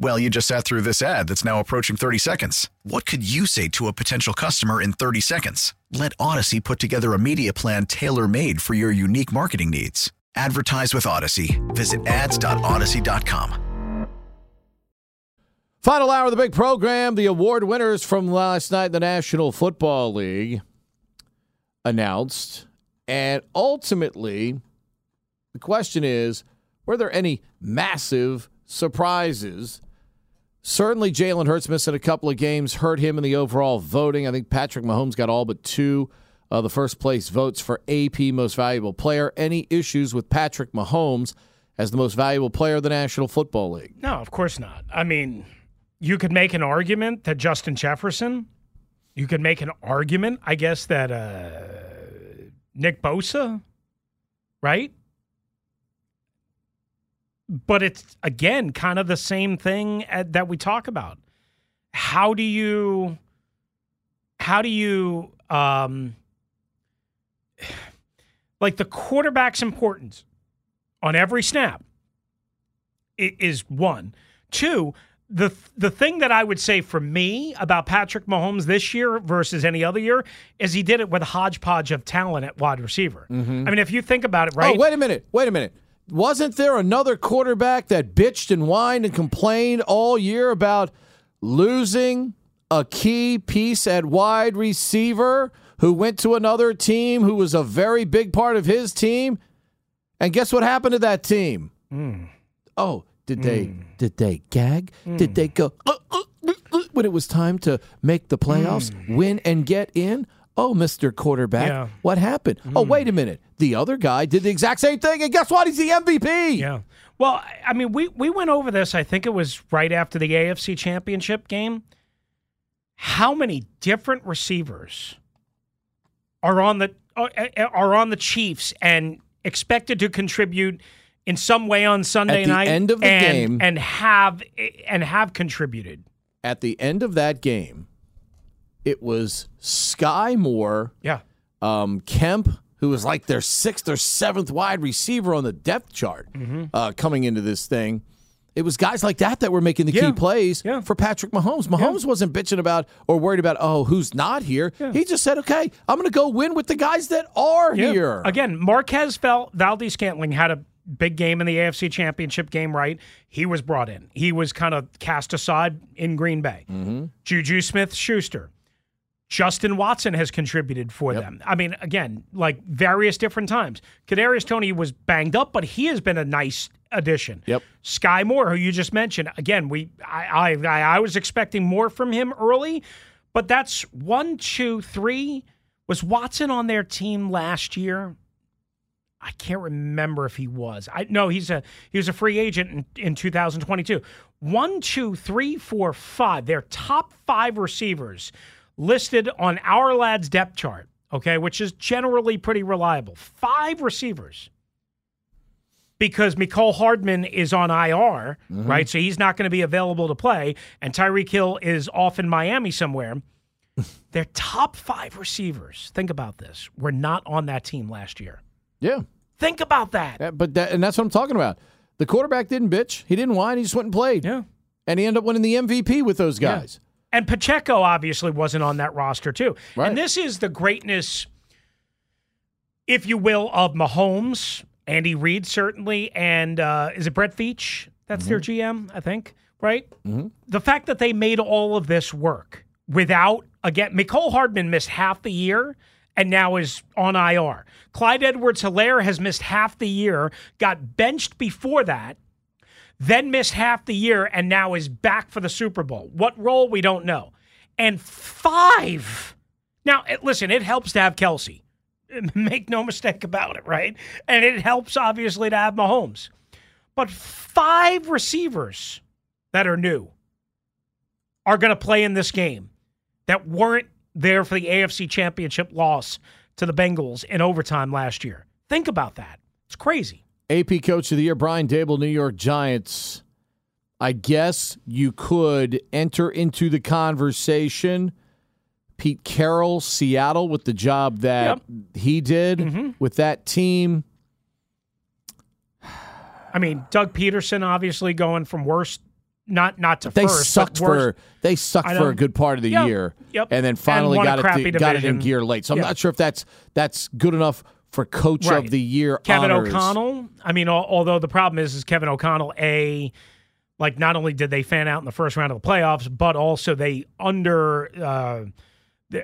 Well, you just sat through this ad that's now approaching 30 seconds. What could you say to a potential customer in 30 seconds? Let Audacy put together a media plan tailor made for your unique marketing needs. Advertise with Audacy. Visit ads.audacy.com. Final hour of the big program. The award winners from last night in the National Football League announced. And ultimately, the question is were there any massive surprises? Certainly, Jalen Hurts missing a couple of games hurt him in the overall voting. I think Patrick Mahomes got all but two of the first place votes for AP Most Valuable Player. Any issues with Patrick Mahomes as the most valuable player of the National Football League? No, of course not. I mean, you could make an argument that Justin Jefferson, you could make an argument, I guess, that uh, Nick Bosa, right? But it's, again, kind of the same thing at, that we talk about. How do you, how do you, um, like the quarterback's importance on every snap is one. Two, the the thing that I would say for me about Patrick Mahomes this year versus any other year is he did it with a hodgepodge of talent at wide receiver. Mm-hmm. I mean, if you think about it, right? Oh, wait a minute. Wait a minute. Wasn't there another quarterback that bitched and whined and complained all year about losing a key piece at wide receiver who went to another team who was a very big part of his team? And guess what happened to that team? Mm. Oh, did they did they gag? Did they go "Uh, uh, uh, uh," when it was time to make the playoffs, win and get in? Oh, Mr. Quarterback, Yeah. what happened? Oh, hmm. wait a minute. The other guy did the exact same thing, and guess what? He's the MVP. Yeah. Well, I- mean, we we went over this. I think it was right after the AFC Championship game. How many different receivers are on the are are on the Chiefs and expected to contribute in some way on Sunday At the night end of the and, game- and have and have contributed? At the end of that game, it was Skyy Moore, Yeah. um, Kemp, who was like their sixth or seventh wide receiver on the depth chart Mm-hmm. uh, coming into this thing. It was guys like that that were making the Yeah. key plays Yeah. for Patrick Mahomes. Mahomes wasn't bitching about or worried about, oh, who's not here. He just said, okay, I'm going to go win with the guys that are Yeah. here. Again, Marquez Val- Valdes Scantling had a big game in the AFC Championship game, right? He was brought in. He was kind of cast aside in Green Bay. Mm-hmm. Juju Smith Schuster. Justin Watson has contributed for them. I mean, again, like various different times. Kadarius Toney was banged up, but he has been a nice addition. Yep. Skyy Moore, who you just mentioned, again, we I I, I I was expecting more from him early, but that's one, two, three. Was Watson on their team last year? I can't remember if he was. I no, he's a he was a free agent in, in 2022. One, two, three, four, five. Their top five receivers listed on Ourlads depth chart. Okay, which is generally pretty reliable. Five receivers because Mecole Hardman is on IR, mm-hmm. right? So he's not going to be available to play, and Tyreek Hill is off in Miami somewhere. Their top five receivers, think about this, were not on that team last year. Yeah. Think about that. Yeah, but that, and that's what I'm talking about. The quarterback didn't bitch. He didn't whine. He just went and played. Yeah. And he ended up winning the MVP with those Yeah. And Pacheco obviously wasn't on that roster, too. Right. And this is the greatness, if you will, of Mahomes, Andy Reid, certainly, and uh, is it Brett Veach? That's their GM, I think, right? Mm-hmm. The fact that they made all of this work without, again, Mecole Hardman missed half the year and now is on IR. Clyde Edwards Helaire has missed half the year, got benched before that. Then missed half the year, and now is back for the Super Bowl. What role, we don't know. And five. Now, listen, it helps to have Kelce. Make no mistake about it, right? And it helps, obviously, to have Mahomes. But five receivers that are new are going to play in this game that weren't there for the AFC Championship loss to the Bengals in overtime last year. Think about that. It's crazy. AP Coach of the Year, Brian Daboll, New York Giants. I guess you could enter into the conversation. Pete Carroll, Seattle, with the job that Yep. he did Mm-hmm. with that team. I mean, Doug Pederson obviously going from worst, not not to They first, sucked but worst. for they sucked for a good part of the Yep, year, yep. and then finally won a got it got it in gear late. So I'm Yeah. not sure if that's that's good enough for Coach Right. of the Year. Kevin honors. O'Connell. I mean, al- although the problem is, is Kevin O'Connell a like not only did they fan out in the first round of the playoffs, but also they under uh,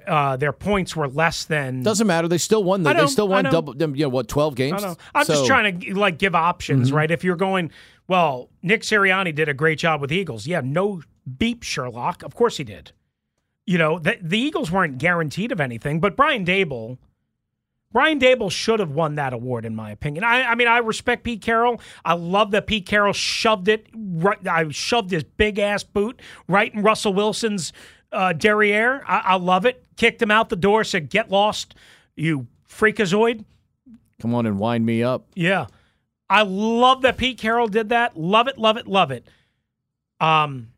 uh, their points were less than. Doesn't matter. They still won. The, they still won double. You know what? Twelve games. I know. I'm just trying to like give options, Mm-hmm. right? If you're going, well, Nick Sirianni did a great job with the Eagles. Yeah, no beep, Sherlock. Of course he did. You know, the, the Eagles weren't guaranteed of anything, but Brian Daboll, Brian Daboll should have won that award, in my opinion. I, I mean, I respect Pete Carroll. I love that Pete Carroll shoved it. Right, I shoved his big ass boot right in Russell Wilson's uh, derriere. I, I love it. Kicked him out the door. Said, "Get lost, you freakazoid." Come on and wind me up. Yeah. I love that Pete Carroll did that. Love it, love it, love it. Um,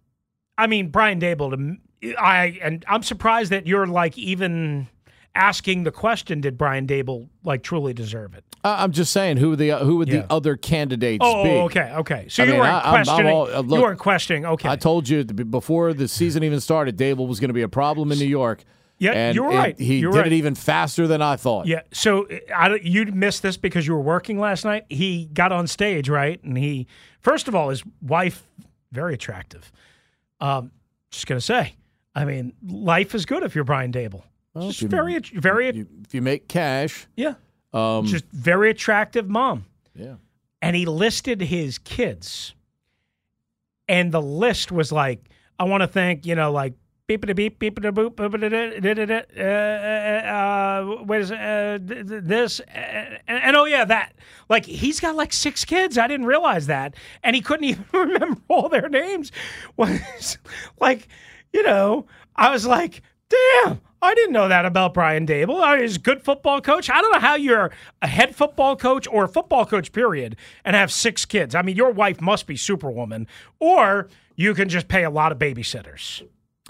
I mean, Brian Daboll, to, I, and I'm surprised that you're like even asking the question, did Brian Daboll like truly deserve it? I- I'm just saying who the who would Yeah. the other candidates Oh, be? oh, okay, okay. So I you mean, weren't I- I'm- I'm questioning. all- uh, look, you weren't questioning. Okay. I told you before the season even started, Daboll was going to be a problem in New York. Yeah, and you were it- right. He You were did right. it even faster than I thought. Yeah. So I, you missed this because you were working last night. He got on stage, right? And he, first of all, his wife, very attractive. Um, just gonna say, I mean, life is good if you're Brian Daboll. Well, just very, very, You, if you make cash, yeah, um, just very attractive mom. yeah. And he listed his kids, and the list was like, I want to thank, you know, like beep a beep beep a boop uh, uh, wait a second, uh, th- this uh, and, and oh yeah that. Like he's got like six kids. I didn't realize that. And he couldn't even remember all their names. Was like you know I was like damn I didn't know that about Brian Daboll I mean, he's a good football coach I don't know how you're a head football coach or a football coach period and have six kids I mean your wife must be superwoman or you can just pay a lot of babysitters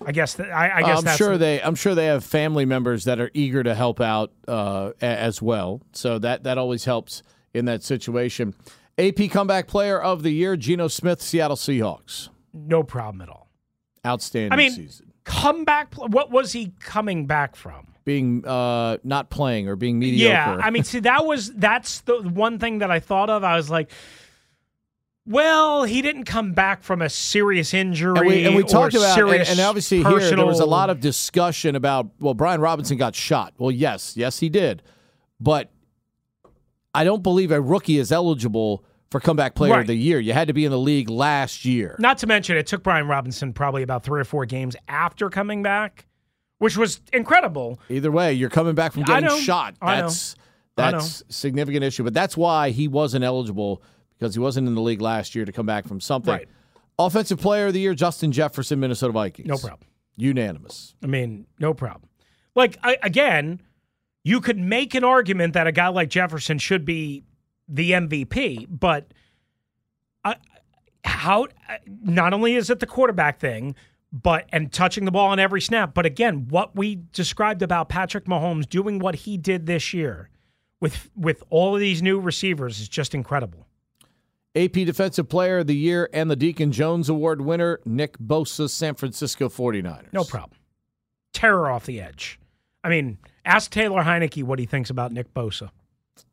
I guess that I, I guess I'm that's sure they. I'm sure they have family members that are eager to help out uh, as well. So that that always helps in that situation. AP comeback player of the year, Geno Smith, Seattle Seahawks. no problem at all. Outstanding I mean, season. Comeback. What was he coming back from? Being uh, not playing or being mediocre. Yeah, I mean, see, that was that's the one thing that I thought of. I was like, well, he didn't come back from a serious injury. And we, and we talked or about, and, serious and obviously here there was a lot of discussion about, well, Brian Robinson got shot. Well, yes, yes, he did. But I don't believe a rookie is eligible for comeback player Right. of the year. You had to be in the league last year. Not to mention, it took Brian Robinson probably about three or four games after coming back, which was incredible. Either way, you're coming back from getting shot. That's that's significant issue. But that's why he wasn't eligible because he wasn't in the league last year to come back from something. Right. Offensive player of the year, Justin Jefferson, Minnesota Vikings. No problem. Unanimous. I mean, no problem. Like I, again, you could make an argument that a guy like Jefferson should be the MVP, but I, how? Not only is it the quarterback thing, but and touching the ball on every snap, but again, what we described about Patrick Mahomes doing what he did this year with with all of these new receivers is just incredible. AP Defensive Player of the Year and the Deacon Jones Award winner, Nick Bosa, San Francisco 49ers. No problem. Terror off the edge. I mean, ask Taylor Heinicke what he thinks about Nick Bosa.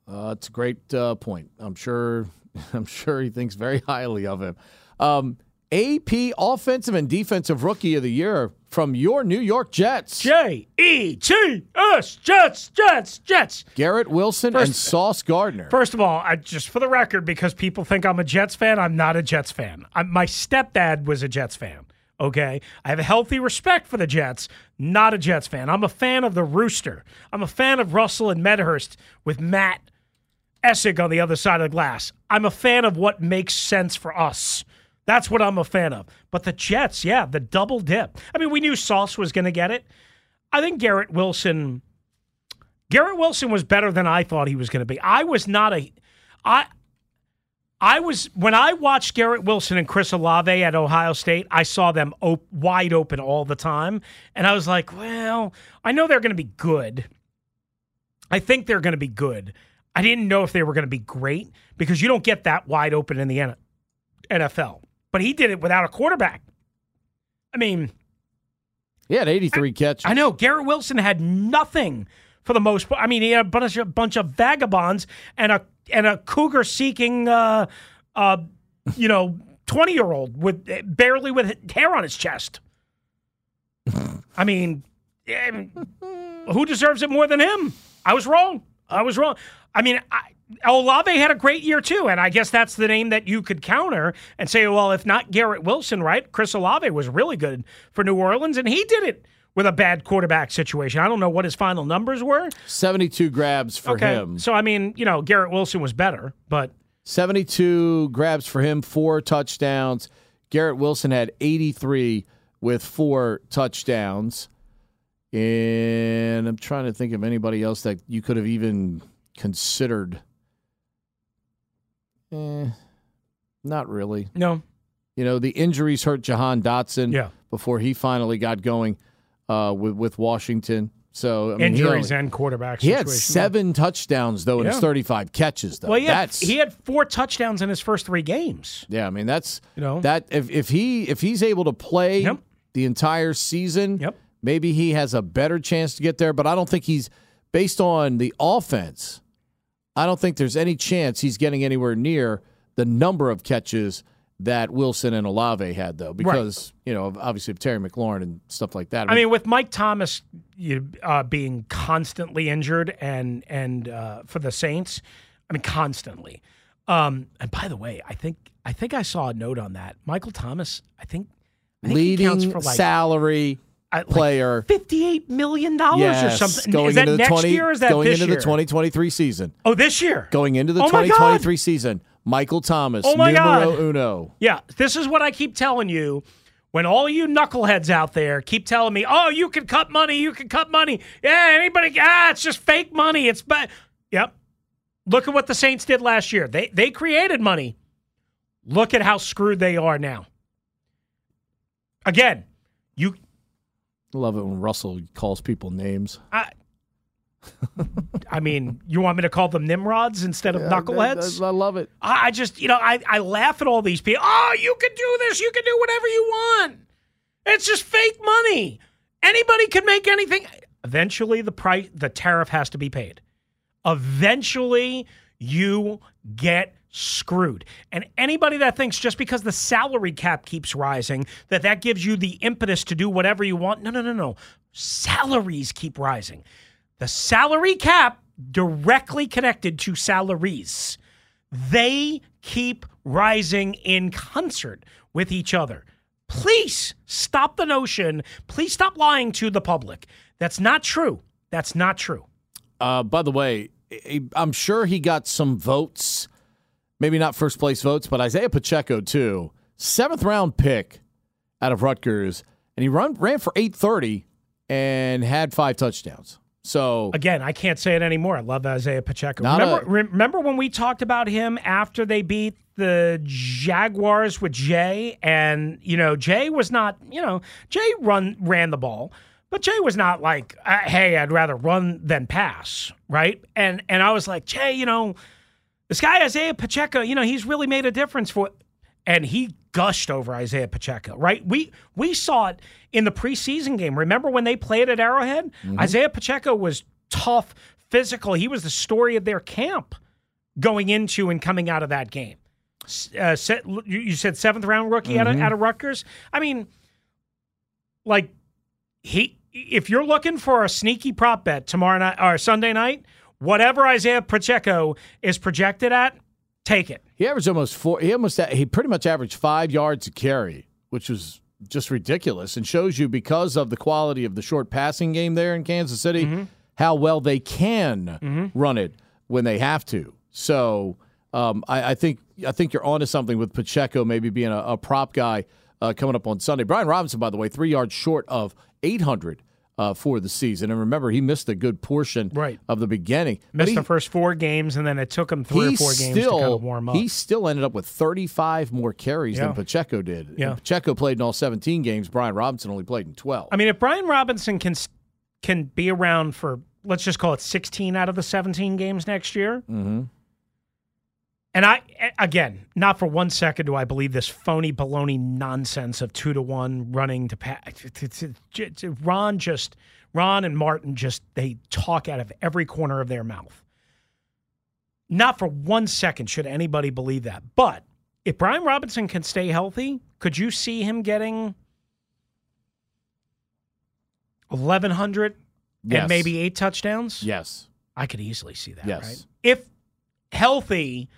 Uh, it's a great uh, point. I'm sure. I'm sure he thinks very highly of him. Um, AP Offensive and Defensive Rookie of the Year from your New York Jets. J E T S Jets Jets Jets. Garrett Wilson and Sauce Gardner. First of all, I just for the record, because people think I'm a Jets fan, I'm not a Jets fan. i my stepdad was a Jets fan. Okay, I have a healthy respect for the Jets. Not a Jets fan. I'm a fan of the Rooster. I'm a fan of Russell and Medhurst with Matt Essig on the other side of the glass. I'm a fan of what makes sense for us. That's what I'm a fan of. But the Jets, yeah, the double dip. I mean, we knew Sauce was going to get it. I think Garrett Wilson. Garrett Wilson was better than I thought he was going to be. I was not a. I. I was when I watched Garrett Wilson and Chris Olave at Ohio State. I saw them op- wide open all the time, and I was like, "Well, I know they're going to be good. I think they're going to be good. I didn't know if they were going to be great because you don't get that wide open in the NFL but he did it without a quarterback. I mean, he had 83 I, catches. I know Garrett Wilson had nothing for the most part. I mean, he had a bunch of bunch of vagabonds and a and a cougar seeking, uh, uh, you know, 20 year old with barely with hair on his chest. I mean, who deserves it more than him? I was wrong. I was wrong. I mean, I, Olave had a great year too, and I guess that's the name that you could counter and say, well, if not Garrett Wilson, right? Chris Olave was really good for New Orleans, and he did it with a bad quarterback situation. I don't know what his final numbers were. 72 grabs for okay. him. So I mean, you know, Garrett Wilson was better, but 72 grabs for him, four touchdowns. Garrett Wilson had 83 with four touchdowns. And I'm trying to think of anybody else that you could have even considered Eh, not really. No. You know, the injuries hurt Jahan Dotson yeah. before he finally got going uh, with, with Washington. So I mean, injuries only, and quarterback. He had seven yeah. touchdowns though in yeah. his thirty-five catches. Though well, yeah, that's, he had four touchdowns in his first three games. Yeah, I mean that's you know that if if he if he's able to play yep. the entire season, yep. maybe he has a better chance to get there. But I don't think he's based on the offense. I don't think there's any chance he's getting anywhere near the number of catches that Wilson and Olave had, though, because right. you know obviously of Terry McLaurin and stuff like that. I mean, I mean with Mike Thomas you, uh, being constantly injured and and uh, for the Saints, I mean constantly. Um, and by the way, I think I think I saw a note on that. Michael Thomas, I think, I think leading like, salary like player, fifty-eight million dollars yes, or something. Going is that the next 20, year? Or is that going this into year? the twenty twenty-three season? Oh, this year. Going into the oh twenty twenty-three season. Michael Thomas, oh my numero God. uno. Yeah, this is what I keep telling you. When all you knuckleheads out there keep telling me, "Oh, you can cut money, you can cut money," yeah, anybody, ah, it's just fake money. It's but, yep. Look at what the Saints did last year. They they created money. Look at how screwed they are now. Again, you love it when Russell calls people names. I, I mean, you want me to call them Nimrods instead of yeah, knuckleheads? I, I, love it. I, I just, you know, I, I laugh at all these people. Oh, you can do this. You can do whatever you want. It's just fake money. Anybody can make anything. Eventually, the price, the tariff has to be paid. Eventually, you get screwed. And anybody that thinks just because the salary cap keeps rising that that gives you the impetus to do whatever you want, no, no, no, no. Salaries keep rising. The salary cap directly connected to salaries. They keep rising in concert with each other. Please stop the notion. Please stop lying to the public. That's not true. That's not true. Uh, by the way, I'm sure he got some votes, maybe not first place votes, but Isaiah Pacheco too, seventh round pick out of Rutgers, and he run ran for 830 and had five touchdowns. So again, I can't say it anymore. I love Isaiah Pacheco. Remember, a, remember when we talked about him after they beat the Jaguars with Jay, and you know Jay was not, you know, Jay run ran the ball, but Jay was not like, uh, hey, I'd rather run than pass, right? And and I was like, Jay, you know, this guy Isaiah Pacheco, you know, he's really made a difference for, and he gushed over Isaiah Pacheco, right? We we saw it in the preseason game. Remember when they played at Arrowhead? Mm-hmm. Isaiah Pacheco was tough, physical. He was the story of their camp going into and coming out of that game. Uh, set, you said seventh round rookie out, of, Mm-hmm. out of Rutgers. I mean, like he. If you're looking for a sneaky prop bet tomorrow night or Sunday night, whatever Isaiah Pacheco is projected at, take it. He averaged almost four. He almost he pretty much averaged five yards a carry, which was just ridiculous, and shows you because of the quality of the short passing game there in Kansas City, Mm-hmm. how well they can run it when they have to. So um, I, I think I think you're onto something with Pacheco maybe being a, a prop guy uh, coming up on Sunday. Brian Robinson, by the way, three yards short of 800. Uh, for the season, and remember, he missed a good portion Right. of the beginning. Missed he- the first four games, and then it took him three or four games still, to kind of warm up. He still ended up with 35 more carries Yeah. than Pacheco did. And Pacheco played in all 17 games. Brian Robinson only played in 12. I mean, if Brian Robinson can can be around for let's just call it 16 out of the 17 games next year, mm-hmm. And I again, not for one second do I believe this phony baloney nonsense of two to one running to pass. Ron just Ron and Martin just they talk out of every corner of their mouth. Not for one second should anybody believe that. But if Brian Robinson can stay healthy, could you see him getting 1100 Yes. and maybe eight touchdowns? Yes. I could easily see that, Yes. right? If healthy,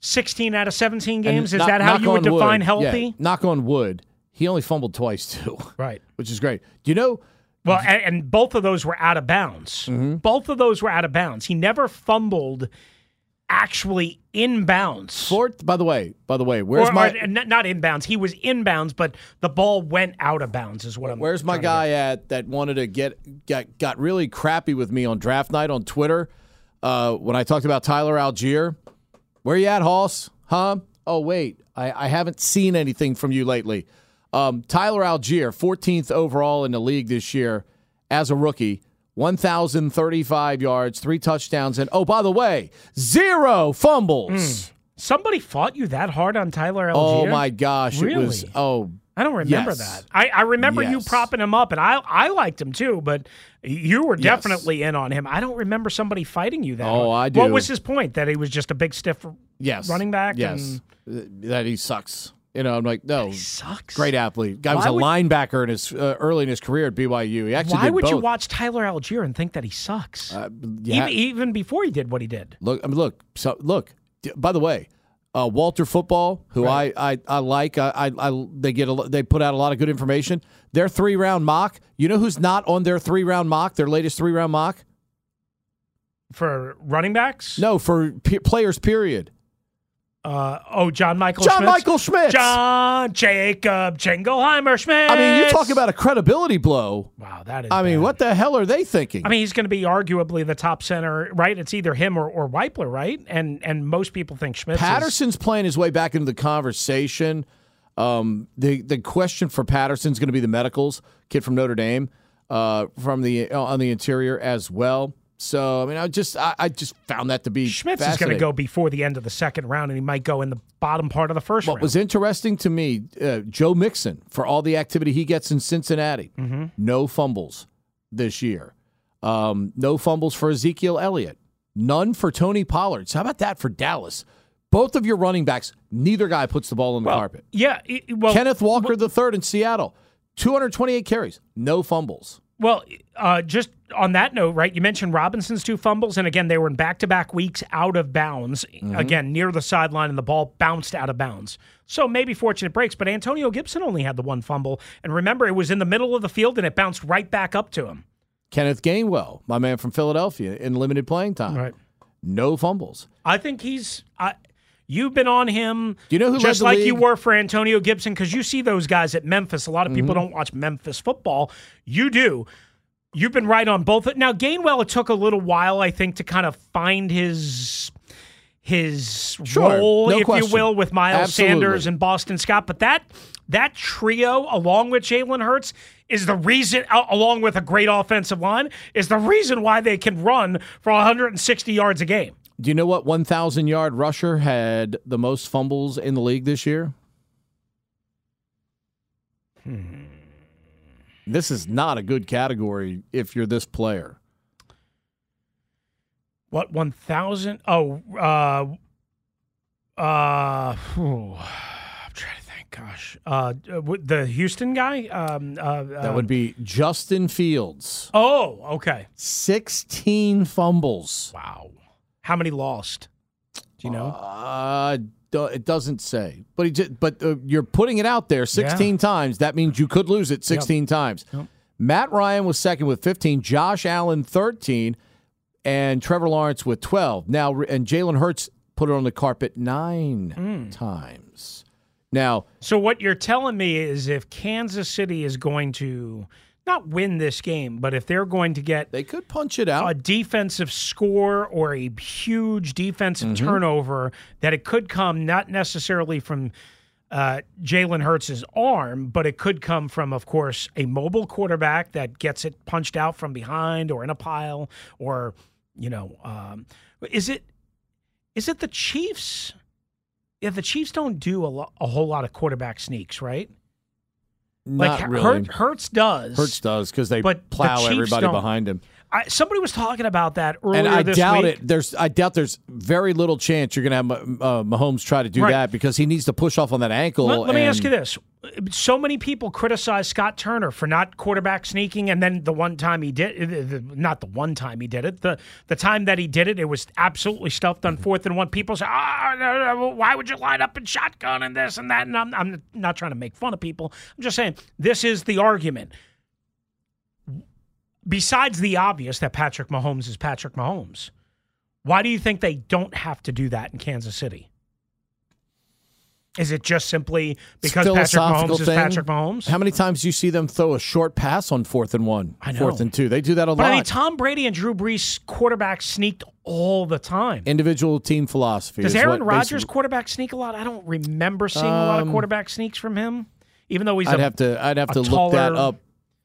16 out of 17 And games, is knock- that how you would wood- define yeah, healthy? knock on wood. He only fumbled twice, too, Right. which is great. Do you know? Well, and, and both of those were out of bounds. Mm-hmm. Both of those were out of bounds. He never fumbled actually in bounds. Fort, by the way, by the way, where's or, my or not, not in bounds. He was in bounds, but the ball went out of bounds. Is what I'm. Where's my guy at that wanted to get got got really crappy with me on draft night on Twitter uh, when I talked about Tyler Allgeier? Where you at, Hoss? Huh? Oh wait, I, I haven't seen anything from you lately. Um, Tyler Allgeier, 14th overall in the league this year as a rookie. 1,035 yards, three touchdowns, and oh, by the way, zero fumbles. get? Somebody fought you that hard on Tyler Allgeier? Oh my gosh, it was Really? oh I don't remember Yes. that. I, I remember you propping him up, and I I liked him too. But you were Yes. definitely in on him. I don't remember somebody fighting you that. Oh, hard. I What was his point? That he was just a big stiff yes running back. Yes, and Uh, that he sucks. You know, I'm like, no, he sucks. great athlete. Guy was a would- linebacker in his uh, early in his career at BYU. He actually Why would you watch Tyler Allgeier and think that he sucks? Uh, yeah, even, even before he did what he did. look, I mean, look, so look. By the way, uh, Walter Football, who I, I I like, I, I, I they get a, they put out a lot of good information. Their three round mock. You know who's not on their three round mock? Their latest three round mock? For running backs? No, for pe- players. Period. Uh, oh, John Michael John Schmitz? Michael Schmitz. John Jacob Jingleheimer Schmidt. I mean, you talk about a credibility blow. Wow, that is. I mean, what the hell are they thinking? I mean, he's going to be arguably the top center, right? It's either him or, or Wypler, right? And and most people think Schmitz. is- Patterson's playing his way back into the conversation. Um, the the question for Patterson's going to be the medicals kid from Notre Dame, uh, from the on the interior as well. So I mean, I just I, I just found that to be Schmitz is going to go before the end of the second round, and he might go in the bottom part of the first What round. was interesting to me, uh, Joe Mixon, for all the activity he gets in Cincinnati, Mm-hmm. no fumbles this year. Um, no fumbles for Ezekiel Elliott. None for Tony Pollard. So how about that for Dallas? Both of your running backs, neither guy puts the ball on the carpet. yeah, i- well, Kenneth Walker the third in Seattle, 228 carries, no fumbles. Well, uh, just on that note, right? You mentioned Robinson's two fumbles, and again, they were in back-to-back weeks out of bounds. Mm-hmm. Again, near the sideline, and the ball bounced out of bounds. So maybe fortunate breaks, but Antonio Gibson only had the one fumble, and remember, it was in the middle of the field, and it bounced right back up to him. Kenneth Gainwell, my man from Philadelphia, in limited playing time, right? no fumbles. I think he's. I, you've been on him. You know who just like you league? Mm-hmm. were for Antonio Gibson because you see those guys at Memphis. A lot of people don't watch Memphis football. You do. You've been right on both. Now Gainwell, it took a little while, I think, to kind of find his his Sure, role, no if question. you will, with Miles Absolutely. Sanders and Boston Scott. But that that trio, along with Jalen Hurts, is the reason, along with a great offensive line, is the reason why they can run for 160 yards a game. Do you know what 1,000 yard rusher had the most fumbles in the league this year? This is not a good category if you're this player. What one thousand? Oh, uh, Uh, whew, I'm trying to think. Gosh, uh, the Houston guy. Um, uh, That would be Justin Fields. Oh, okay. 16 fumbles. Wow. How many lost? Do you know? Uh, it doesn't say, but just, but uh, you're putting it out there 16 times. That means you could lose it 16 times. Matt Ryan was second with 15, Josh Allen 13, and Trevor Lawrence with 12. Now, and Jalen Hurts put it on the carpet nine Hmm. times. Now, So what you're telling me is if Kansas City is going to not win this game, but if they're going to get they could punch it out. a defensive score or a huge defensive Mm-hmm. turnover, that it could come not necessarily from uh, Jalen Hurts' arm, but it could come from, of course, a mobile quarterback that gets it punched out from behind or in a pile, or you know, um, is it is it the Chiefs? Yeah, the Chiefs don't do a, lo- a whole lot of quarterback sneaks, right? Not like really. Hurts does. Hurts does because they But plow Chiefs everybody don't. behind him. I, somebody was talking about that earlier and I this doubt week. it. There's, I doubt there's very little chance you're going to have uh, Mahomes try to do Right. that because he needs to push off on that ankle. Let, let me ask you this: so many people criticize Scott Turner for not quarterback sneaking, and then the one time he did, not the one time he did it, the the time that he did it, it was absolutely stuffed on fourth and one. People say, "Ah, no, no, why would you line up and shotgun and this and that?" And I'm, I'm not trying to make fun of people. I'm just saying this is the argument. Besides the obvious that Patrick Mahomes is Patrick Mahomes, why do you think they don't have to do that in Kansas City? Is it just simply because Patrick Mahomes is. Patrick Mahomes? How many times do you see them throw a short pass on fourth and one, I know. fourth and two? They do that a But lot. I mean, Tom Brady and Drew Brees quarterbacks sneaked all the time. Individual team philosophy. Does Aaron Rodgers basically- quarterback sneak a lot? I don't remember seeing a lot of Um, quarterback sneaks from him, even though he's I'd a, have to. I'd have to look that up.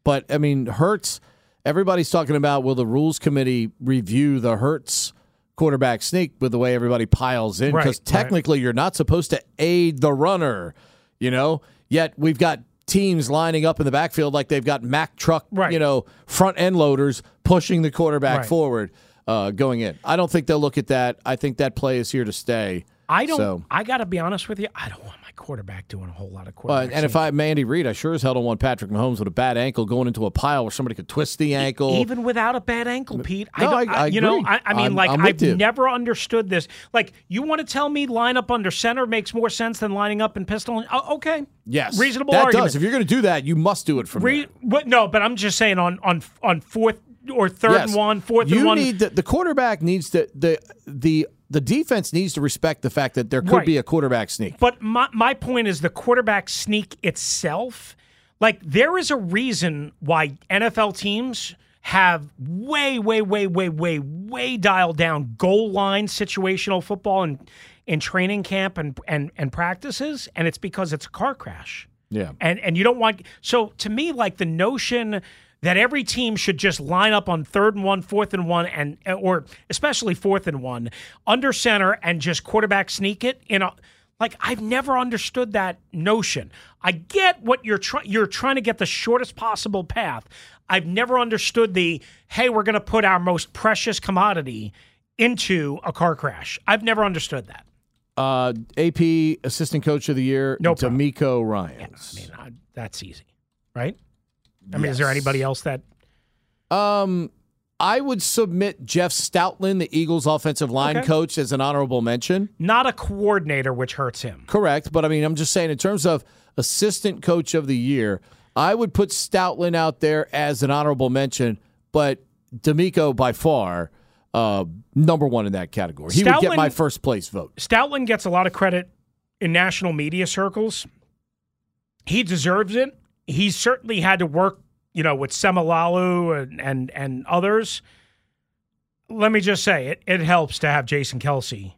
But I mean, Hurts. Everybody's talking about will the rules committee review the Hurts quarterback sneak with the way everybody piles in because right. technically you're not supposed to aid the runner, you know. Yet we've got teams lining up in the backfield like they've got Mack truck, Right. you know, front end loaders pushing the quarterback Right. forward, uh, going in. I don't think they'll look at that. I think that play is here to stay. I don't. So- I got to be honest with you. I don't want quarterback doing a whole lot of quarterback. and if. I'm Andy Reid, I sure as hell don't want Patrick Mahomes with a bad ankle going into a pile where somebody could twist the ankle. even without a bad ankle, Pete, No, don't- I- I you know. I, I mean, I'm- like I've you. never understood this. Like, you want to tell me line up under center makes more sense than lining up in pistol? Oh, okay, yes, reasonable that argument. does. If you're going to do that, you must do it from Re- what, no, but I'm just saying on on on fourth or third Yes. and one, fourth you and one. need the, the quarterback needs to the the the defense needs to respect the fact that there could Right. be a quarterback sneak. But my, my point is the quarterback sneak itself. Like, there is a reason why NFL teams have way, way, way, way, way, way dialed down goal line situational football and in training camp and, and and practices, and it's because it's a car crash. Yeah. And and you don't want so to me like the notion that every team should just line up on third and one, fourth and one, and or especially fourth and one under center and just quarterback sneak it in a like I've never understood that notion. I get what you're trying you're trying to get the shortest possible path. I've never understood the hey, we're going to put our most precious commodity into a car crash. I've never understood that. Uh, AP Assistant Coach of the Year, No. DeMeco Ryans. I mean, I, that's easy, right? I mean, is there anybody else that Um, I would submit Jeff Stoutland, the Eagles' offensive line Okay. coach, as an honorable mention. not a coordinator, which hurts him? Correct, but I mean, I'm just saying in terms of assistant coach of the year, I would put Stoutland out there as an honorable mention, but DeMeco by far uh, number one in that category. He would get my first place vote. Stoutland gets a lot of credit in national media circles. He deserves it. He certainly had to work, you know, with Semalalu and and, and others. Let me just say, it, it helps to have Jason Kelce. Oh,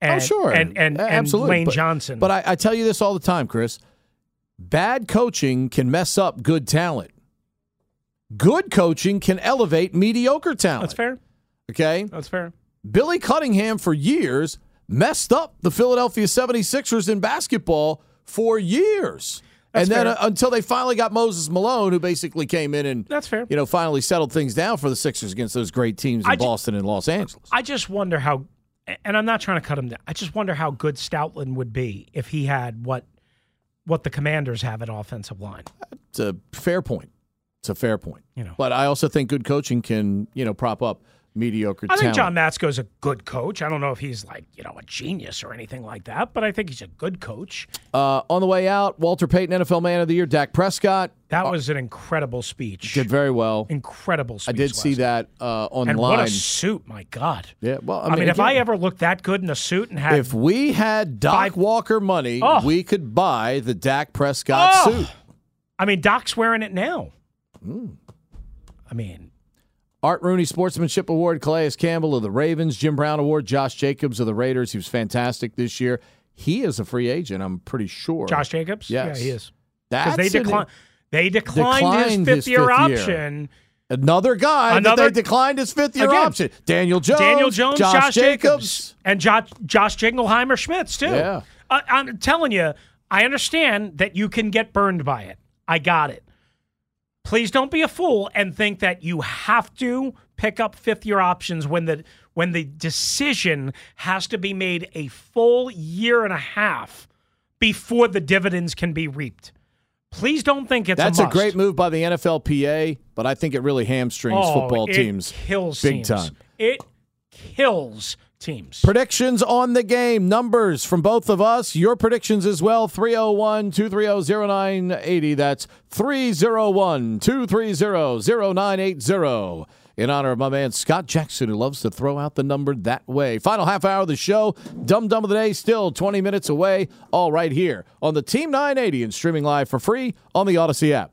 and, oh, sure, and and, and absolutely. Lane But- Johnson. But I, I tell you this all the time, Chris. Bad coaching can mess up good talent. Good coaching can elevate mediocre talent. that's fair. Okay. That's fair. Billy Cunningham for years messed up the Philadelphia 76ers in basketball for years. That's and then uh, until they finally got Moses Malone, who basically came in and That's fair. you know finally settled things down for the Sixers against those great teams in I ju- Boston and Los Angeles. I just wonder how and I'm not trying to cut him down. I just wonder how good Stoutland would be if he had what what the Commanders have at offensive line. It's a fair point. It's a fair point. You know. But I also think good coaching can, you know, prop up mediocre I think talent. John Matsko's a good coach. I don't know if he's like you know a genius or anything like that, but I think he's a good coach. Uh, on the way out, Walter Payton, NFL Man of the Year, Dak Prescott That was an incredible speech. did very well. incredible speech. I did see that uh, And what a suit! My God. yeah, well, I I mean, mean, if I ever looked that good in a suit and had if we had Doc Five- Walker money, Oh. we could buy the Dak Prescott Oh! suit. I mean, Doc's wearing it now. Hmm. I mean, Art Rooney Sportsmanship Award, Calais Campbell of the Ravens, Jim Brown Award, Josh Jacobs of the Raiders. He was fantastic this year. He is a free agent, I'm pretty sure. Josh Jacobs. Yes. Yeah, he is. That's they an- declined. They declined, Declined his his fifth year fifth year. option. another guy Another- that they declined his fifth year Again, option. Daniel Jones, Daniel Jones, Josh, Josh, Jacobs. and Josh, Josh Jingleheimer Schmitz too. Yeah. I, I'm telling you, I understand that you can get burned by it. I got it. Please don't be a fool and think that you have to pick up fifth year options when the when the decision has to be made a full year and a half before the dividends can be reaped. Please don't think it's That's a, a, great move by the NFLPA, but I think it really hamstrings Oh, football it teams kills big teams. time. It kills teams. Predictions on the game, numbers from both of us. Your predictions as well 301 230 0980. That's 301 230 0980. In honor of my man Scott Jackson, who loves to throw out the number that way. Final half hour of the show. Dumb Dumb of the Day, still 20 minutes away. All right here on the Team 980 and streaming live for free on the Audacy app.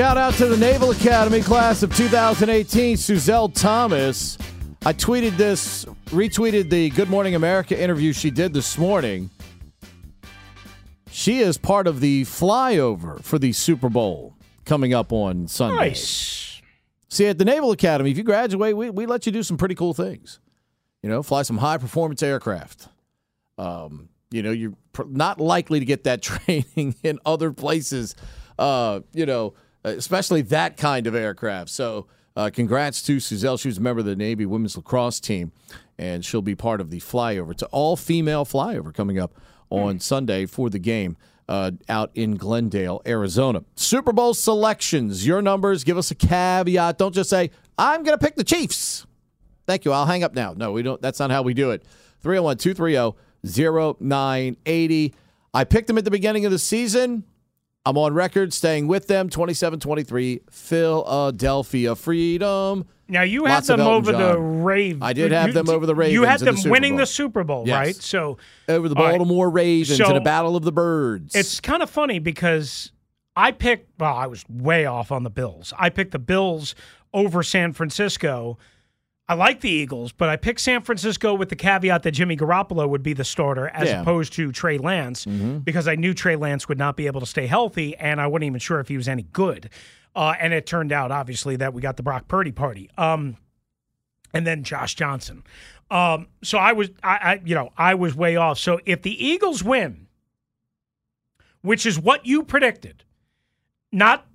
Shout out to the Naval Academy class of 2018, Suzelle Thomas. I tweeted this, retweeted the Good Morning America interview she did this morning. She is part of the flyover for the Super Bowl coming up on Sunday. Nice. See, at the Naval Academy, if you graduate, we, we let you do some pretty cool things. You know, fly some high performance aircraft. Um, you know, you're not likely to get that training in other places, uh, you know, especially that kind of aircraft. So, uh, congrats to Suzelle. She was a member of the Navy women's lacrosse team, and she'll be part of the flyover. It's an all female flyover coming up on Sunday for the game uh, out in Glendale, Arizona. Super Bowl selections, your numbers. Give us a caveat. Don't just say, I'm going to pick the Chiefs. Thank you. I'll hang up now. No, we don't. That's not how we do it. 301 230 0980. I picked them at the beginning of the season. I'm on record staying with them 27 23, Philadelphia Freedom. Now you had Lots them over the John. Ravens. I did have them over the Ravens. You had them the winning Bowl. the Super Bowl, Yes. right? So Over the All right. Baltimore Ravens So- in a battle of the birds. it's kind of funny because I picked. Well, I was way off on the Bills. I picked the Bills over San Francisco. I like the Eagles, but I picked San Francisco with the caveat that Jimmy Garoppolo would be the starter as Yeah. opposed to Trey Lance because I knew Trey Lance would not be able to stay healthy, and I wasn't even sure if he was any good. Uh, and it turned out, obviously, that we got the Brock Purdy party. Um, and then Josh Johnson. Um, so I was, I, I, you know, I was way off. So if the Eagles win, which is what you predicted, not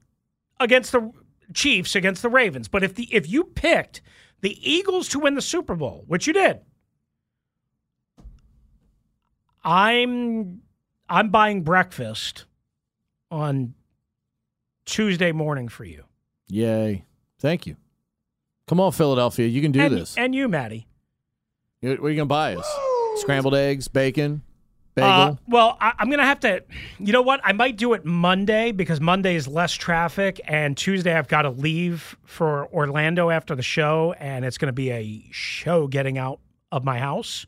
against the Chiefs, against the Ravens, but if the if you picked the Eagles to win the Super Bowl, which you did, I'm I'm buying breakfast on Tuesday morning for you. Yay. Thank you. Come on, Philadelphia. You can do and, this. And you, Maddie. What are you going to buy us? Scrambled eggs, bacon, bagel? Uh, well, I, I'm going to have to. You know what? I might do it Monday because Monday is less traffic, and Tuesday I've got to leave for Orlando after the show, and it's going to be a show getting out of my house.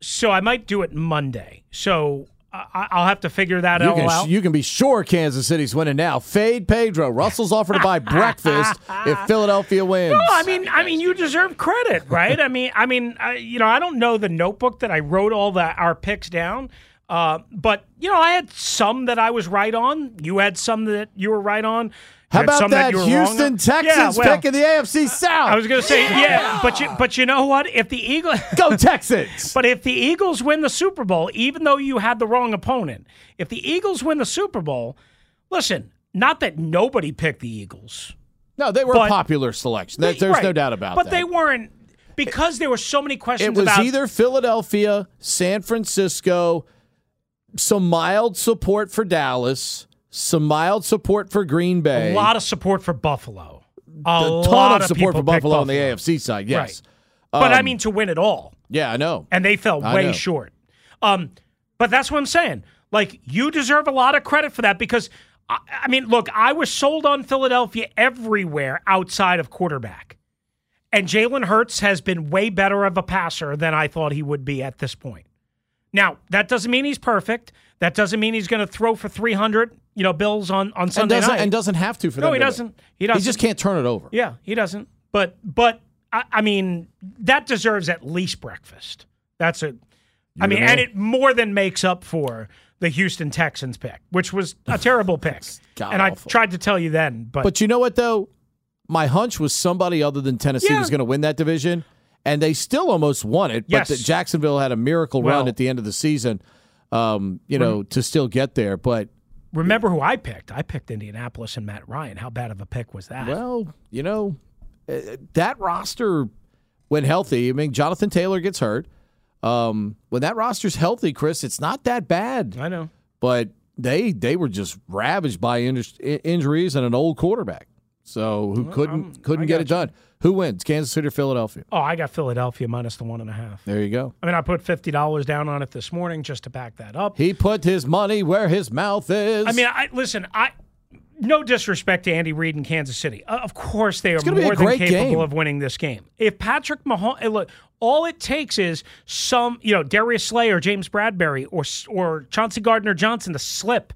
So I might do it Monday. So I'll have to figure that you, can, out. you can be sure Kansas City's winning now. Fade Pedro. Russell's offered to buy breakfast if Philadelphia wins. No, I mean, I mean, you deserve credit, right? I mean, I mean, I, you know, I don't know the notebook that I wrote all the our picks down, uh, but you know, I had some that I was right on. You had some that you were right on. How about that you Houston on. Texans Yeah, well, pick in the AFC South? I was going to say, yeah, but you, but you know what? If the Eagles Go Texans! But if the Eagles win the Super Bowl, even though you had the wrong opponent, if the Eagles win the Super Bowl, listen, not that nobody picked the Eagles. no, they were but- a popular selection. There- There's no doubt about but that. they weren't because there were so many questions It was about either Philadelphia, San Francisco, some mild support for Dallas, some mild support for Green Bay. a lot of support for Buffalo. A, a lot ton of support people for picked Buffalo, on the AFC side. Yes. Right. But I Um, mean to win it all. yeah, I know. and they fell way short. Um, but that's what I'm saying. Like you deserve a lot of credit for that because I, I mean, look, I was sold on Philadelphia everywhere outside of quarterback, and Jalen Hurts has been way better of a passer than I thought he would be at this point. Now that doesn't mean he's perfect. That doesn't mean he's going to throw for 300, you know, bills on on Sunday doesn't, night. and doesn't have to for No, them he to doesn't. He doesn't. He just can't turn it over. Yeah, he doesn't. But but I, I mean that deserves at least breakfast. That's a. I mean, and it more than makes up for the Houston Texans pick, which was a terrible pick. And I tried to tell you then, but, But you know what, though? My hunch was somebody other than Tennessee Yeah. was going to win that division, and they still almost won it. Yes. But that Jacksonville had a miracle run at the end of the season, um, you know, to still get there. But remember who I picked? I picked Indianapolis and Matt Ryan. How bad of a pick was that? Well, you know, uh, that roster when healthy. I mean, Jonathan Taylor gets hurt. Um, when that roster's healthy, Chris, it's not that bad. I know. But they they were just ravaged by in- injuries and an old quarterback, so who couldn't couldn't get it done. Who wins, Kansas City or Philadelphia? Oh, I got Philadelphia minus the one and a half. There you go. I mean, I put fifty dollars down on it this morning just to back that up. He put his money where his mouth is. I mean, I listen. I no disrespect to Andy Reid in Kansas City. Uh, of course, they are gonna be a more than capable game. of winning this game. If Patrick Mahomes, look, all it takes is some, you know, Darius Slay or James Bradberry or or Chauncey Gardner Johnson to slip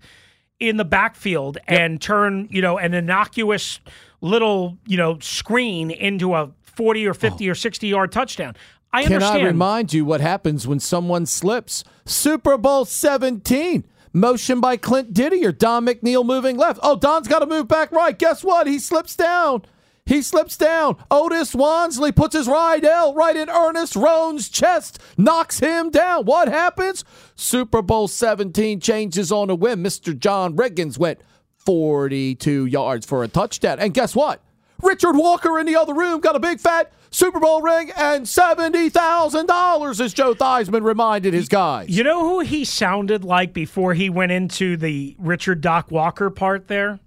in the backfield and turn, you know, an innocuous little, you know, screen into a forty or fifty oh. or sixty yard touchdown. I Can understand. I remind you what happens when someone slips? Super Bowl 17. Motion by Clint Didier or Don McNeal moving left. Oh, Don's got to move back right. Guess what? He slips down. He slips down. Otis Wonsley puts his right L right in Ernest Rhone's chest, knocks him down. What happens? Super Bowl 17 changes on a whim. Mr. John Riggins went 42 yards for a touchdown. And guess what? Richard Walker in the other room got a big fat Super Bowl ring and $70,000, as Joe Theismann reminded his guys. You know who he sounded like before he went into the Richard Doc Walker part there?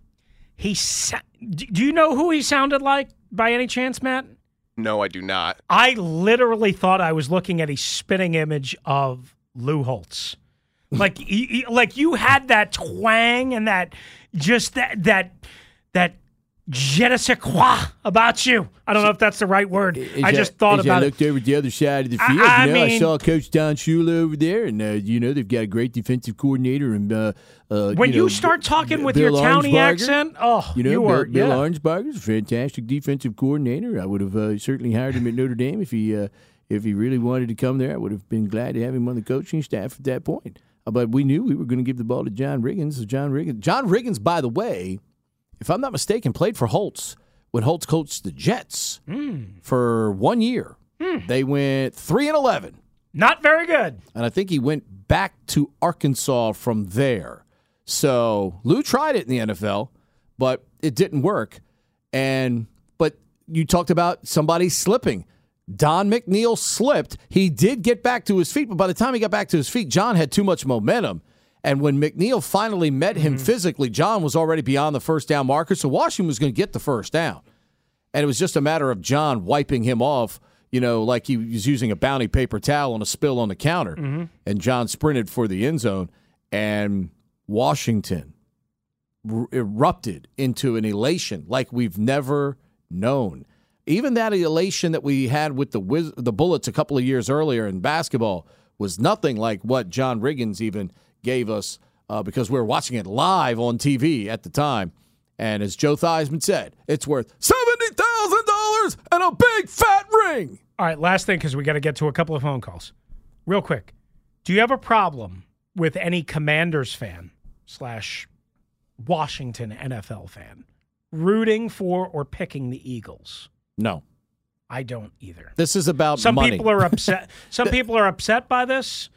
He sa- Do you know who he sounded like by any chance, Matt? No, I do not. I literally thought I was looking at a spinning image of Lou Holtz. Like he- he- like you had that twang and that just that that that je ne sais quoi about you. I don't know if that's the right word. I just thought as about I it. looked over the other side of the field, I you know, I saw Coach Don Shula over there, and uh, you know they've got a great defensive coordinator. And uh, uh, When you, know, start talking with Bill your towny accent, oh, You know, you Bill, are Bill yeah. Arnsparger's a fantastic defensive coordinator. I would have uh, certainly hired him at Notre Dame if he uh, if he really wanted to come there. I would have been glad to have him on the coaching staff at that point. Uh, but we knew we were going to give the ball to John Riggins. John Riggins, John Riggins, by the way, if I'm not mistaken, played for Holtz when Holtz coached the Jets hmm. for one year. Hmm. They went three and eleven. Not very good. And I think he went back to Arkansas from there. So Lou tried it in the NFL, but it didn't work. And but you talked about somebody slipping. Don McNeal slipped. He did get back to his feet, but by the time he got back to his feet, John had too much momentum. And when McNeal finally met him mm-hmm. physically, John was already beyond the first down marker. So Washington was going to get the first down. And it was just a matter of John wiping him off, you know, like he was using a bounty paper towel on a spill on the counter. Mm-hmm. And John sprinted for the end zone. And Washington r- erupted into an elation like we've never known. Even that elation that we had with the Wiz- the Bullets a couple of years earlier in basketball was nothing like what John Riggins even gave us uh, because we were watching it live on TV at the time. And as Joe Theismann said, it's worth seventy thousand dollars and a big fat ring. All right, last thing because we got to get to a couple of phone calls. Real quick, do you have a problem with any Commanders fan slash Washington NFL fan rooting for or picking the Eagles? No, I don't either. this is about Some money. people are upset. Some people are upset by this.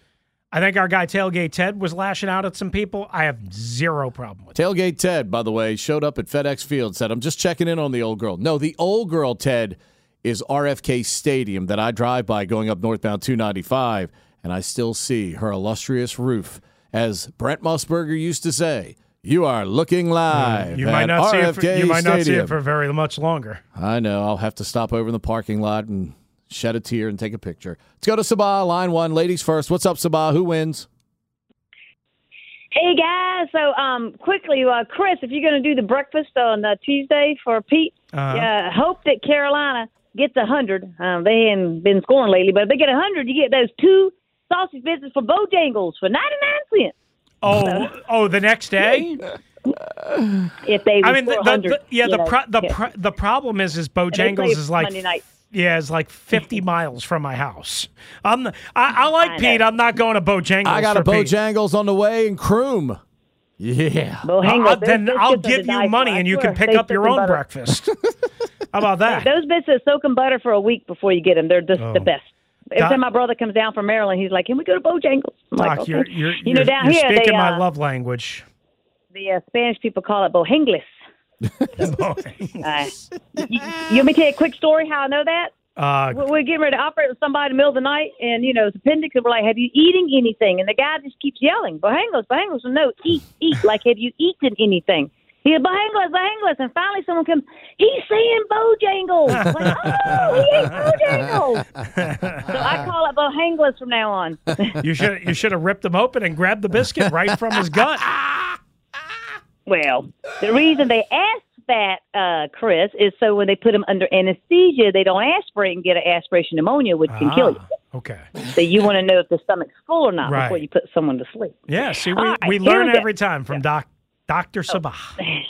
I think our guy Tailgate Ted was lashing out at some people. I have zero problem with it. Tailgate Ted, by the way, showed up at FedEx Field, said, I'm just checking in on the old girl. No, the old girl, Ted, is RFK Stadium that I drive by going up northbound 295, and I still see her illustrious roof. As Brent Musburger used to say, you are looking hmm. live. You might not see it. For, you might not see it for very much longer. I know. I'll have to stop over in the parking lot and shed a tear and take a picture. Let's go to Sabah, line one. Ladies first. What's up, Sabah? Who wins? Hey guys, so um, quickly, uh, Chris, if you're going to do the breakfast on uh, Tuesday for Pete, Uh-huh. uh, hope that Carolina gets a hundred. Um, they haven't been scoring lately, but if they get a hundred, you get those two sausage biscuits for Bojangles for ninety nine cents. Oh, oh, the next day. If they, I mean, the, the, the- yeah, the know, pro- the yeah. pro- the problem is, is And they Bojangles is like Monday night. Yeah, it's like fifty miles from my house. I'm I, I like I. Pete. I'm not going to Bojangles. I got a for Pete. Bojangles on the way in Croom. Yeah. Bojangles, Uh, those then I'll give you for, money and you can pick up your own butter. breakfast. How about that? Those biscuits soak in butter for a week before you get them. They're just the Oh. best. Every Doc- time my brother comes down from Maryland, he's like, "Can we go to Bojangles?" I'm like, Doc, okay. you're, you're, you know, down you're here speaking they, my uh, love language. the uh, Spanish people call it Bojangles. Uh, you, you want me to tell you a quick story how I know that? Uh, We're, we're getting ready to operate with somebody in the middle of the night, and, you know, it's appendix, and we're like, have you eating anything? And the guy just keeps yelling, Bojangles, Bojangles. And no, eat, eat. Like, have you eaten anything? He said, Bojangles, Bojangles. And finally someone comes, he's saying Bojangles. like, oh, he ate Bojangles. so I call it Bojangles from now on. you should you should have ripped him open and grabbed the biscuit right from his gut. Well, the reason they ask that, uh, Chris, is so when they put them under anesthesia, they don't aspirate and get an aspiration pneumonia, which can kill you. Ah, Okay. So you want to know if the stomach's full or not Right. before you put someone to sleep. Yeah. See, we, right, we learn we every time from Doc Doctor Sabah.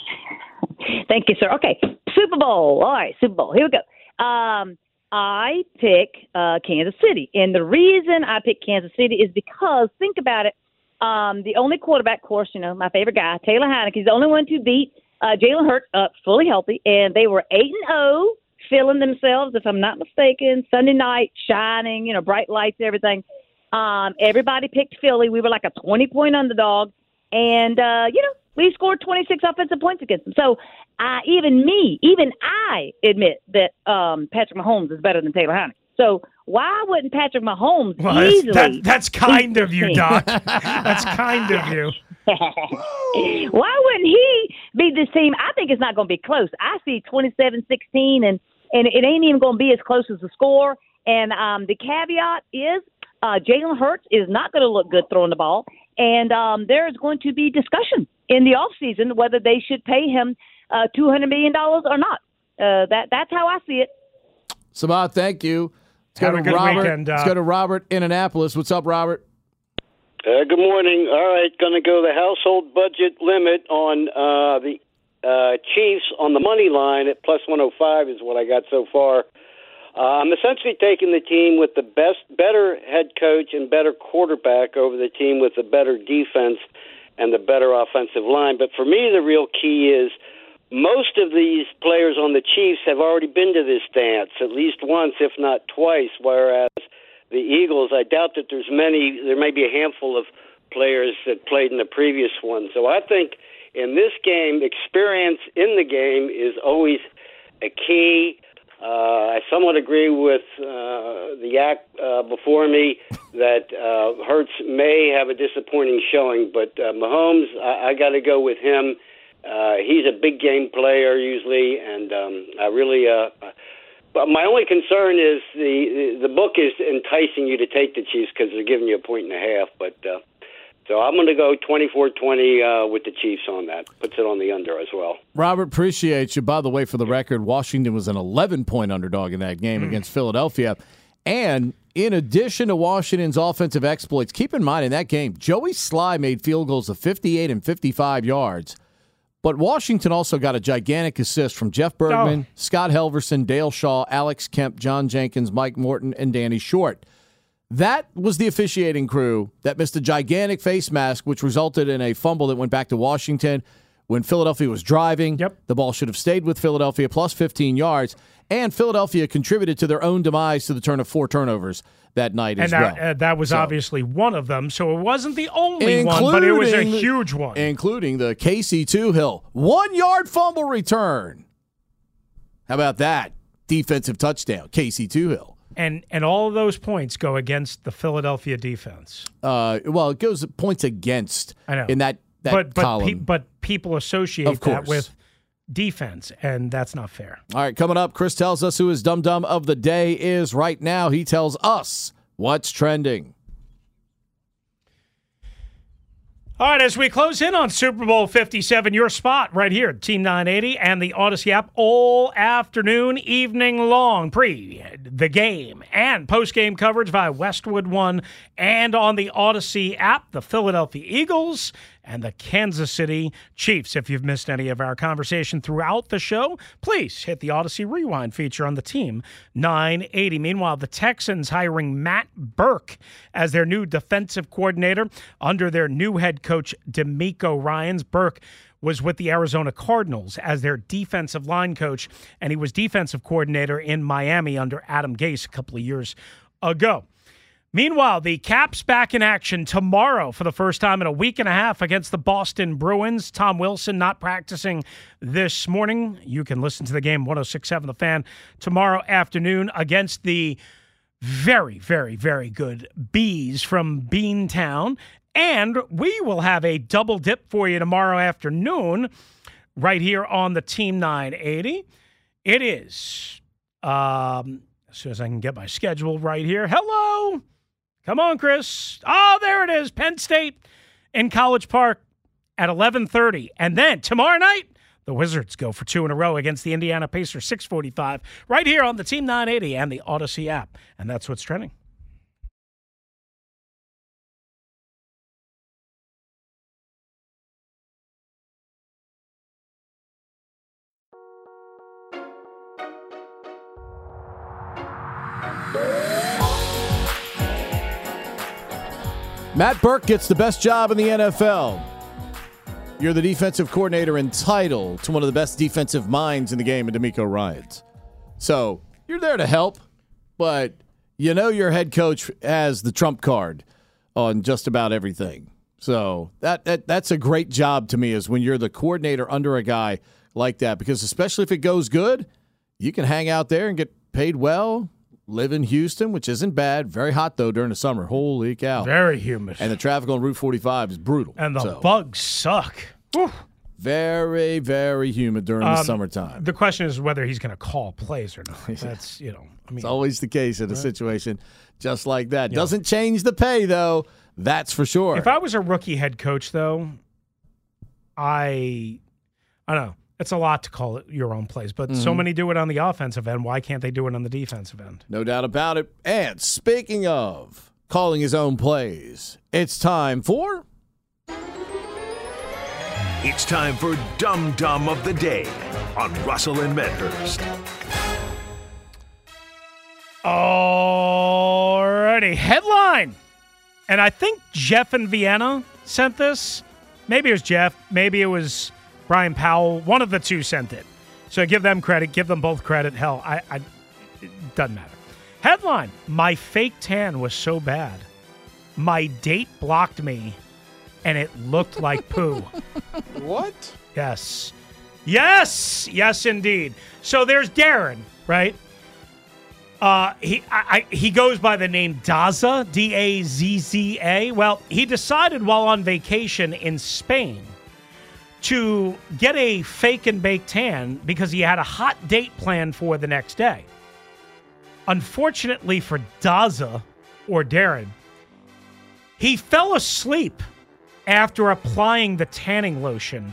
Thank you, sir. Okay, Super Bowl. All right, Super Bowl. Here we go. Um, I pick uh, Kansas City, and the reason I pick Kansas City is because think about it. Um, the only quarterback, of course, you know, my favorite guy, Taylor Heinicke, he's the only one to beat uh, Jalen Hurts up fully healthy, and they were eight and zero, feeling themselves, if I'm not mistaken. Sunday night, shining, you know, bright lights, everything. Um, everybody picked Philly. We were like a 20 point underdog, and uh, you know, we scored 26 offensive points against them. So, uh, even me, even I admit that um, Patrick Mahomes is better than Taylor Heinicke. So, why wouldn't Patrick Mahomes Well, that's, easily? that, that's kind of you. Doc. That's kind of you. Why wouldn't he beat this team? I think it's not going to be close. I see 27-16, and and it ain't even going to be as close as the score. And um, the caveat is uh, Jalen Hurts is not going to look good throwing the ball, and um, there is going to be discussion in the offseason whether they should pay him uh, two hundred million dollars or not. Uh, that that's how I see it. Sabat, thank you. Let's Have go a to good Robert. weekend, uh, Let's go to Robert in Annapolis. What's up, Robert? Uh, good morning. All right, going to go the household budget limit on uh, the uh, Chiefs on the money line at plus 105 is what I got so far. Uh, I'm essentially taking the team with the best, better head coach and better quarterback over the team with the better defense and the better offensive line. But for me, the real key is most of these players on the Chiefs have already been to this dance at least once, if not twice, whereas the Eagles, I doubt that there's many, there may be a handful of players that played in the previous one. So I think in this game, experience in the game is always a key. Uh, I somewhat agree with uh, the act uh, before me that uh, Hurts may have a disappointing showing, but uh, Mahomes, I, I got to go with him. Uh, he's a big game player usually, and um, I really. Uh, but my only concern is the the book is enticing you to take the Chiefs because they're giving you a point and a half. But uh, so I'm going to go 24-20 uh, with the Chiefs on that. Puts it on the under as well. Robert, appreciate you. By the way, for the record, Washington was an 11 point underdog in that game against Philadelphia. And in addition to Washington's offensive exploits, keep in mind in that game, Joey Slye made field goals of 58 and 55 yards. But Washington also got a gigantic assist from Jeff Bergman, oh. Scott Helverson, Dale Shaw, Alex Kemp, John Jenkins, Mike Morton, and Danny Short. That was the officiating crew that missed a gigantic face mask, which resulted in a fumble that went back to Washington when Philadelphia was driving. Yep. The ball should have stayed with Philadelphia plus 15 yards. And Philadelphia contributed to their own demise to the turn of four turnovers that night And as that, well. uh, that was So- obviously one of them. So it wasn't the only one, but it was a huge one. Including the Casey Toohill one yard fumble return. How about that? Defensive touchdown, Casey Toohill. And and all of those points go against the Philadelphia defense. Uh, well, it goes points against I know in that but but pe- but people associate that with defense, and that's not fair. All right, coming up, Chris tells us who his dum dum of the day is right now. He tells us what's trending. All right, as we close in on Super Bowl 57, your spot right here, at Team 980 and the Audacy app all afternoon, evening long, pre the game and post game coverage via Westwood One and on the Audacy app, the Philadelphia Eagles and the Kansas City Chiefs. If you've missed any of our conversation throughout the show, please hit the Audacy Rewind feature on the Team 980. Meanwhile, the Texans hiring Matt Burke as their new defensive coordinator under their new head coach, DeMeco Ryans. Burke was with the Arizona Cardinals as their defensive line coach, and he was defensive coordinator in Miami under Adam Gase a couple of years ago. Meanwhile, the Caps back in action tomorrow for the first time in a week and a half against the Boston Bruins. Tom Wilson not practicing this morning. You can listen to the game 1067 The Fan tomorrow afternoon against the very, very, very good Bees from Beantown. And we will have a double dip for you tomorrow afternoon right here on the Team 980. It is, um, as soon as I can get my schedule right here. Hello. Come on, Chris. Oh, there it is. Penn State in College Park at 11:30. And then tomorrow night, the Wizards go for two in a row against the Indiana Pacers 645 right here on the Team 980 and the Audacy app. And that's what's trending. Matt Burke gets the best job in the NFL. You're the defensive coordinator entitled to one of the best defensive minds in the game in DeMeco Ryans. So you're there to help, but you know your head coach has the trump card on just about everything. So that, that that's a great job to me is when you're the coordinator under a guy like that because especially if it goes good, you can hang out there and get paid well. Live in Houston, which isn't bad. Very hot though during the summer. Holy cow! Very humid. And the traffic on Route 45 is brutal. And the So, bugs suck. Whew. very, very humid during the Um, summertime. The question is whether he's going to call plays or not. That's, you know, I mean, It's always the case in a situation just like that. Yeah. Doesn't change the pay though. That's for sure. If I was a rookie head coach, though, I, I don't know. It's a lot to call it your own plays, but so Mhm. many do it on the offensive end. Why can't they do it on the defensive end? No doubt about it. And speaking of calling his own plays, it's time for. It's time for Dum Dum of the Day on Russell and Medhurst. Alrighty, headline. And I think Jeff in Vienna sent this. Maybe it was Jeff. Maybe it was Brian Powell. One of the two sent it. So give them credit. Give them both credit. Hell, I, I it doesn't matter. Headline: My fake tan was so bad, my date blocked me, and it looked like poo. What? Yes. Yes. Yes, indeed. So there's Darren, right? Uh, he I, I, he goes by the name Daza, D A Z Z A. Well, he decided while on vacation in Spain to get a fake and bake tan because he had a hot date planned for the next day. Unfortunately for Daza or Darren, he fell asleep after applying the tanning lotion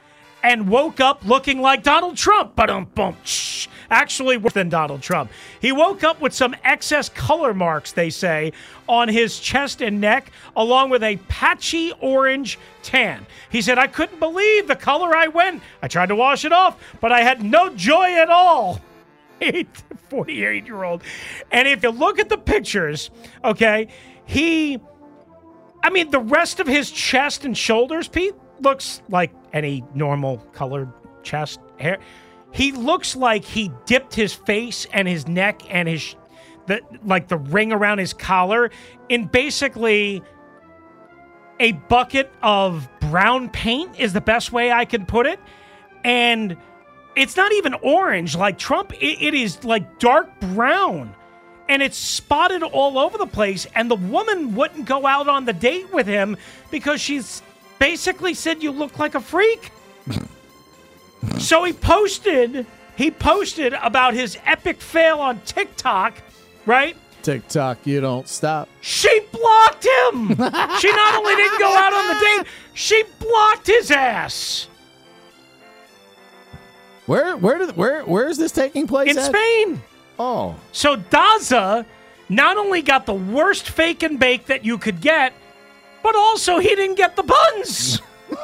and woke up looking like Donald Trump. But um, bum, shh. Actually, worse than Donald Trump. He woke up with some excess color marks, they say, on his chest and neck, along with a patchy orange tan. He said, I couldn't believe the color I went. I tried to wash it off, but I had no joy at all. 48 year old. And if you look at the pictures, okay, he, I mean, the rest of his chest and shoulders, Pete, looks like any normal colored chest hair. He looks like he dipped his face and his neck and his, the, like the ring around his collar in basically a bucket of brown paint, is the best way I can put it. And it's not even orange like Trump. It, it is like dark brown. And it's spotted all over the place. And the woman wouldn't go out on the date with him because she's basically said you look like a freak. so he posted, he posted about his epic fail on TikTok, right? TikTok, you don't stop. She blocked him. she not only didn't go out on the date, she blocked his ass. Where where did where where is this taking place? in at? Spain. Oh, So Daza not only got the worst fake and bake that you could get, but also he didn't get the buns.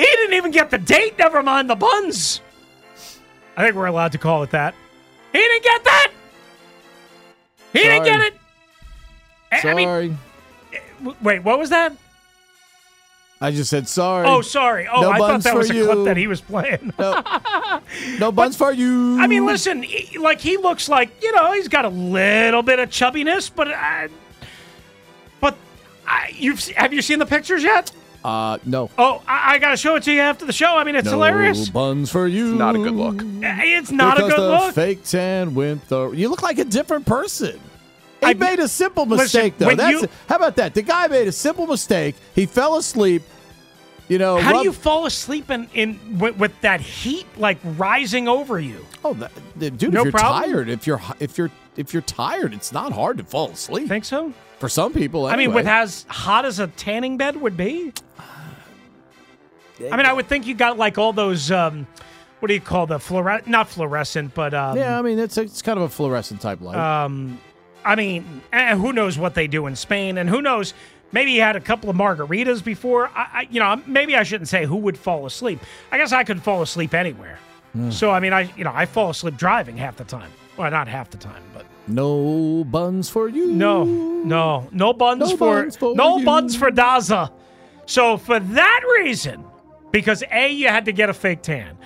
he didn't even get the date, never mind the buns. I think we're allowed to call it that. He didn't get that. He didn't get it. I- I mean, sorry. wait, what was that? I just said sorry. Oh, sorry. Oh, No I thought that was a you. clip that he was playing. No buns for you. I mean, listen, he- like he looks like you know he's got a little bit of chubbiness, but uh, but I, you've have you seen the pictures yet? Uh, no. Oh, I, I got to show it to you after the show. I mean, it's no hilarious. buns for you. Not a good look. It's not because a good the look. fake tan went the. You look like a different person. He I- made a simple Listen, mistake, though. That's you- how about that? The guy made a simple mistake. He fell asleep. You know, How do you fall asleep in, in with, with that heat like rising over you? Oh, that, dude! No if you're problem? tired, if you're if you're if you're tired, it's not hard to fall asleep. Think so? For some people, I mean, with as hot as a tanning bed would be. I mean, I would think you got like all those. Um, what do you call the fluorescent? Not fluorescent, but um, yeah, I mean, it's it's kind of a fluorescent type light. Um, I mean, and who knows what they do in Spain, and who knows? Maybe he had a couple of margaritas before. I, I, you know, maybe I shouldn't say who would fall asleep. I guess I could fall asleep anywhere. Hmm. So I mean, I you know, I fall asleep driving half the time. Well, not half the time, but no buns for you. no, no, no buns No for, buns for no you. buns for Daza. So for that reason, because a you had to get a fake tan.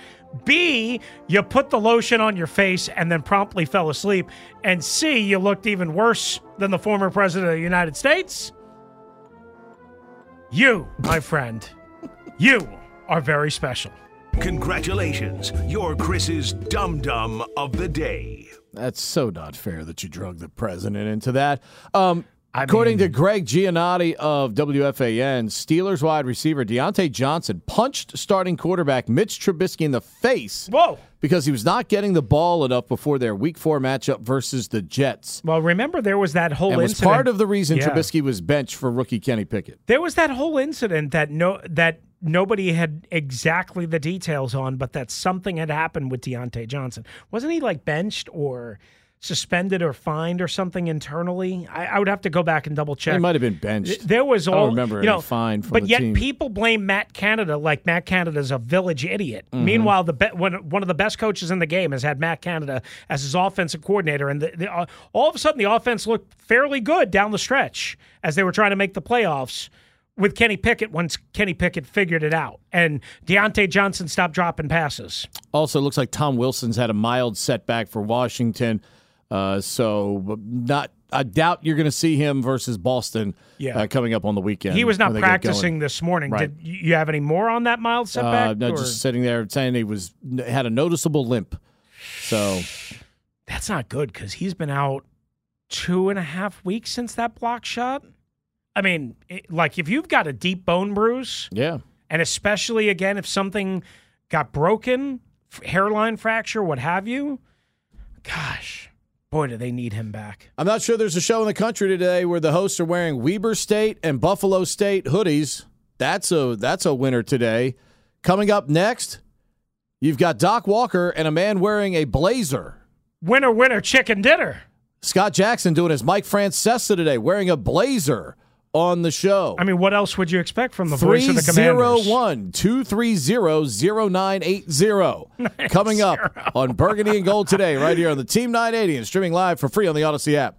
B, you put the lotion on your face and then promptly fell asleep. And C, you looked even worse than the former president of the United States. You, my friend, you are very special. Congratulations, you're Chris's Dum Dum of the Day. That's so not fair that you drug the president into that. Um, according to Greg Giannotti of WFAN, Steelers wide receiver Diontae Johnson punched starting quarterback Mitch Trubisky in the face. Whoa. Because he was not getting the ball enough before their Week Four matchup versus the Jets, Well, remember there was that whole and was incident. part of the reason Yeah. Trubisky was benched for rookie Kenny Pickett. There was that whole incident that no that nobody had exactly the details on, but that something had happened with Diontae Johnson. Wasn't he like benched or suspended or fined or something internally? I, I would have to go back and double check. He might have been benched. There was I all don't remember you know, fine but yet team. people blame Matt Canada like Matt Canada's a village idiot. Mhm. Meanwhile, the be- one, one of the best coaches in the game has had Matt Canada as his offensive coordinator, and the, the, uh, all of a sudden the offense looked fairly good down the stretch as they were trying to make the playoffs. With Kenny Pickett, once Kenny Pickett figured it out, and Diontae Johnson stopped dropping passes. Also, it looks like Tom Wilson's had a mild setback for Washington. Uh, so, not. I doubt you're going to see him versus Boston Yeah. uh, coming up on the weekend. He was not when they get going. practicing this morning. Right. Did you you have any more on that mild setback? Uh, no, or- just sitting there saying he was had a noticeable limp. So that's not good because he's been out two and a half weeks since that block shot. I mean, it, like if you've got a deep bone bruise, yeah, and especially again if something got broken, f- hairline fracture, what have you, gosh, boy, do they need him back. I'm not sure there's a show in the country today where the hosts are wearing Weber State and Buffalo State hoodies. That's a that's a winner today. Coming up next, you've got Doc Walker and a man wearing a blazer. Winner, winner, chicken dinner. Scott Jackson doing his Mike Francesa today, wearing a blazer on the show. I mean, what else would you expect from the voice of the Commanders? 301 230 0980. Coming up on Burgundy and Gold today, right here on the Team 980 and streaming live for free on the Audacy app.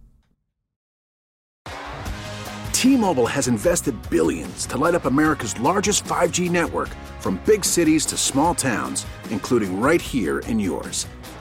T-Mobile has invested billions to light up America's largest 5G network from big cities to small towns, including right here in yours.